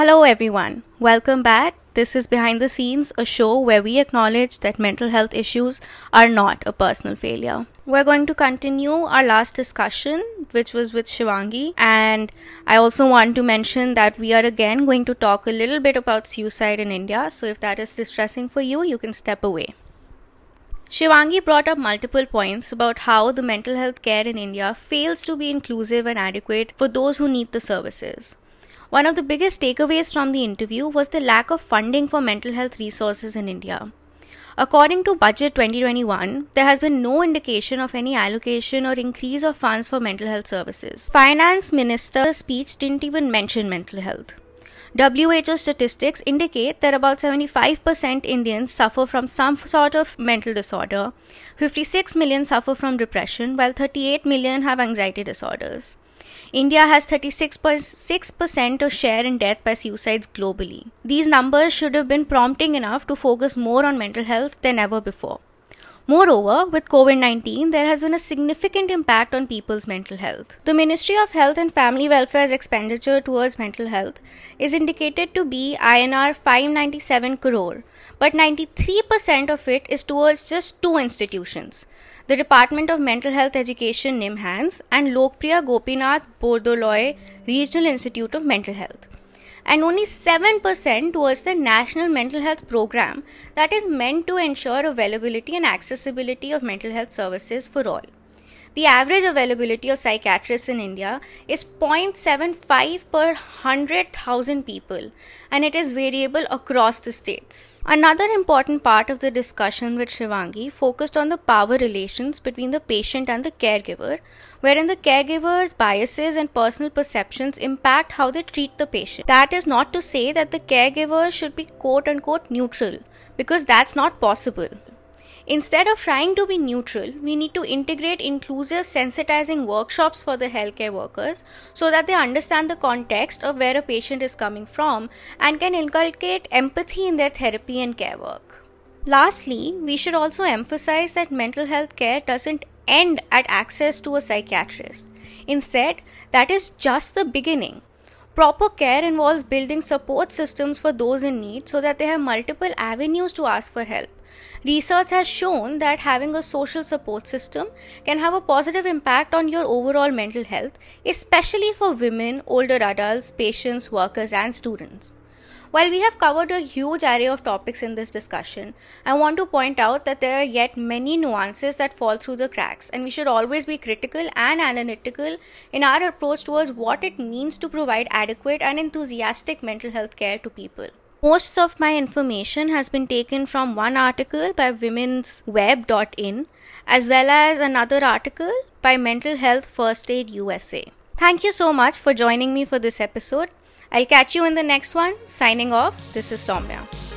Hello, everyone. Welcome back. This is Behind the Scenes, a show where we acknowledge that mental health issues are not a personal failure. We're going to continue our last discussion, which was with Shivangi, and I also want to mention that we are again going to talk a little bit about suicide in India. So if that is distressing for you, you can step away. Shivangi brought up multiple points about how the mental health care in India fails to be inclusive and adequate for those who need the services. One of the biggest takeaways from the interview was the lack of funding for mental health resources in India. According to Budget 2021, there has been no indication of any allocation or increase of funds for mental health services. Finance Minister's speech didn't even mention mental health. WHO statistics indicate that about 75% Indians suffer from some sort of mental disorder, 56 million suffer from depression, while 38 million have anxiety disorders. India has 36.6% of share in death by suicides globally. These numbers should have been prompting enough to focus more on mental health than ever before. Moreover, with COVID 19, there has been a significant impact on people's mental health. The Ministry of Health and Family Welfare's expenditure towards mental health is indicated to be INR 597 crore, but 93% of it is towards just two institutions the Department of Mental Health Education NIMHANS and Lokpriya Gopinath Bordoloi Regional Institute of Mental Health. And only 7% towards the National Mental Health Program that is meant to ensure availability and accessibility of mental health services for all. The average availability of psychiatrists in India is 0.75 per 100,000 people and it is variable across the states. Another important part of the discussion with Shivangi focused on the power relations between the patient and the caregiver, wherein the caregiver's biases and personal perceptions impact how they treat the patient. That is not to say that the caregiver should be quote unquote neutral, because that's not possible. Instead of trying to be neutral, we need to integrate inclusive sensitizing workshops for the healthcare workers so that they understand the context of where a patient is coming from and can inculcate empathy in their therapy and care work. Lastly, we should also emphasize that mental health care doesn't end at access to a psychiatrist. Instead, that is just the beginning. Proper care involves building support systems for those in need so that they have multiple avenues to ask for help. Research has shown that having a social support system can have a positive impact on your overall mental health, especially for women, older adults, patients, workers, and students. While we have covered a huge array of topics in this discussion, I want to point out that there are yet many nuances that fall through the cracks, and we should always be critical and analytical in our approach towards what it means to provide adequate and enthusiastic mental health care to people. Most of my information has been taken from one article by womensweb.in as well as another article by Mental Health First Aid USA. Thank you so much for joining me for this episode. I'll catch you in the next one. Signing off, this is Soumya.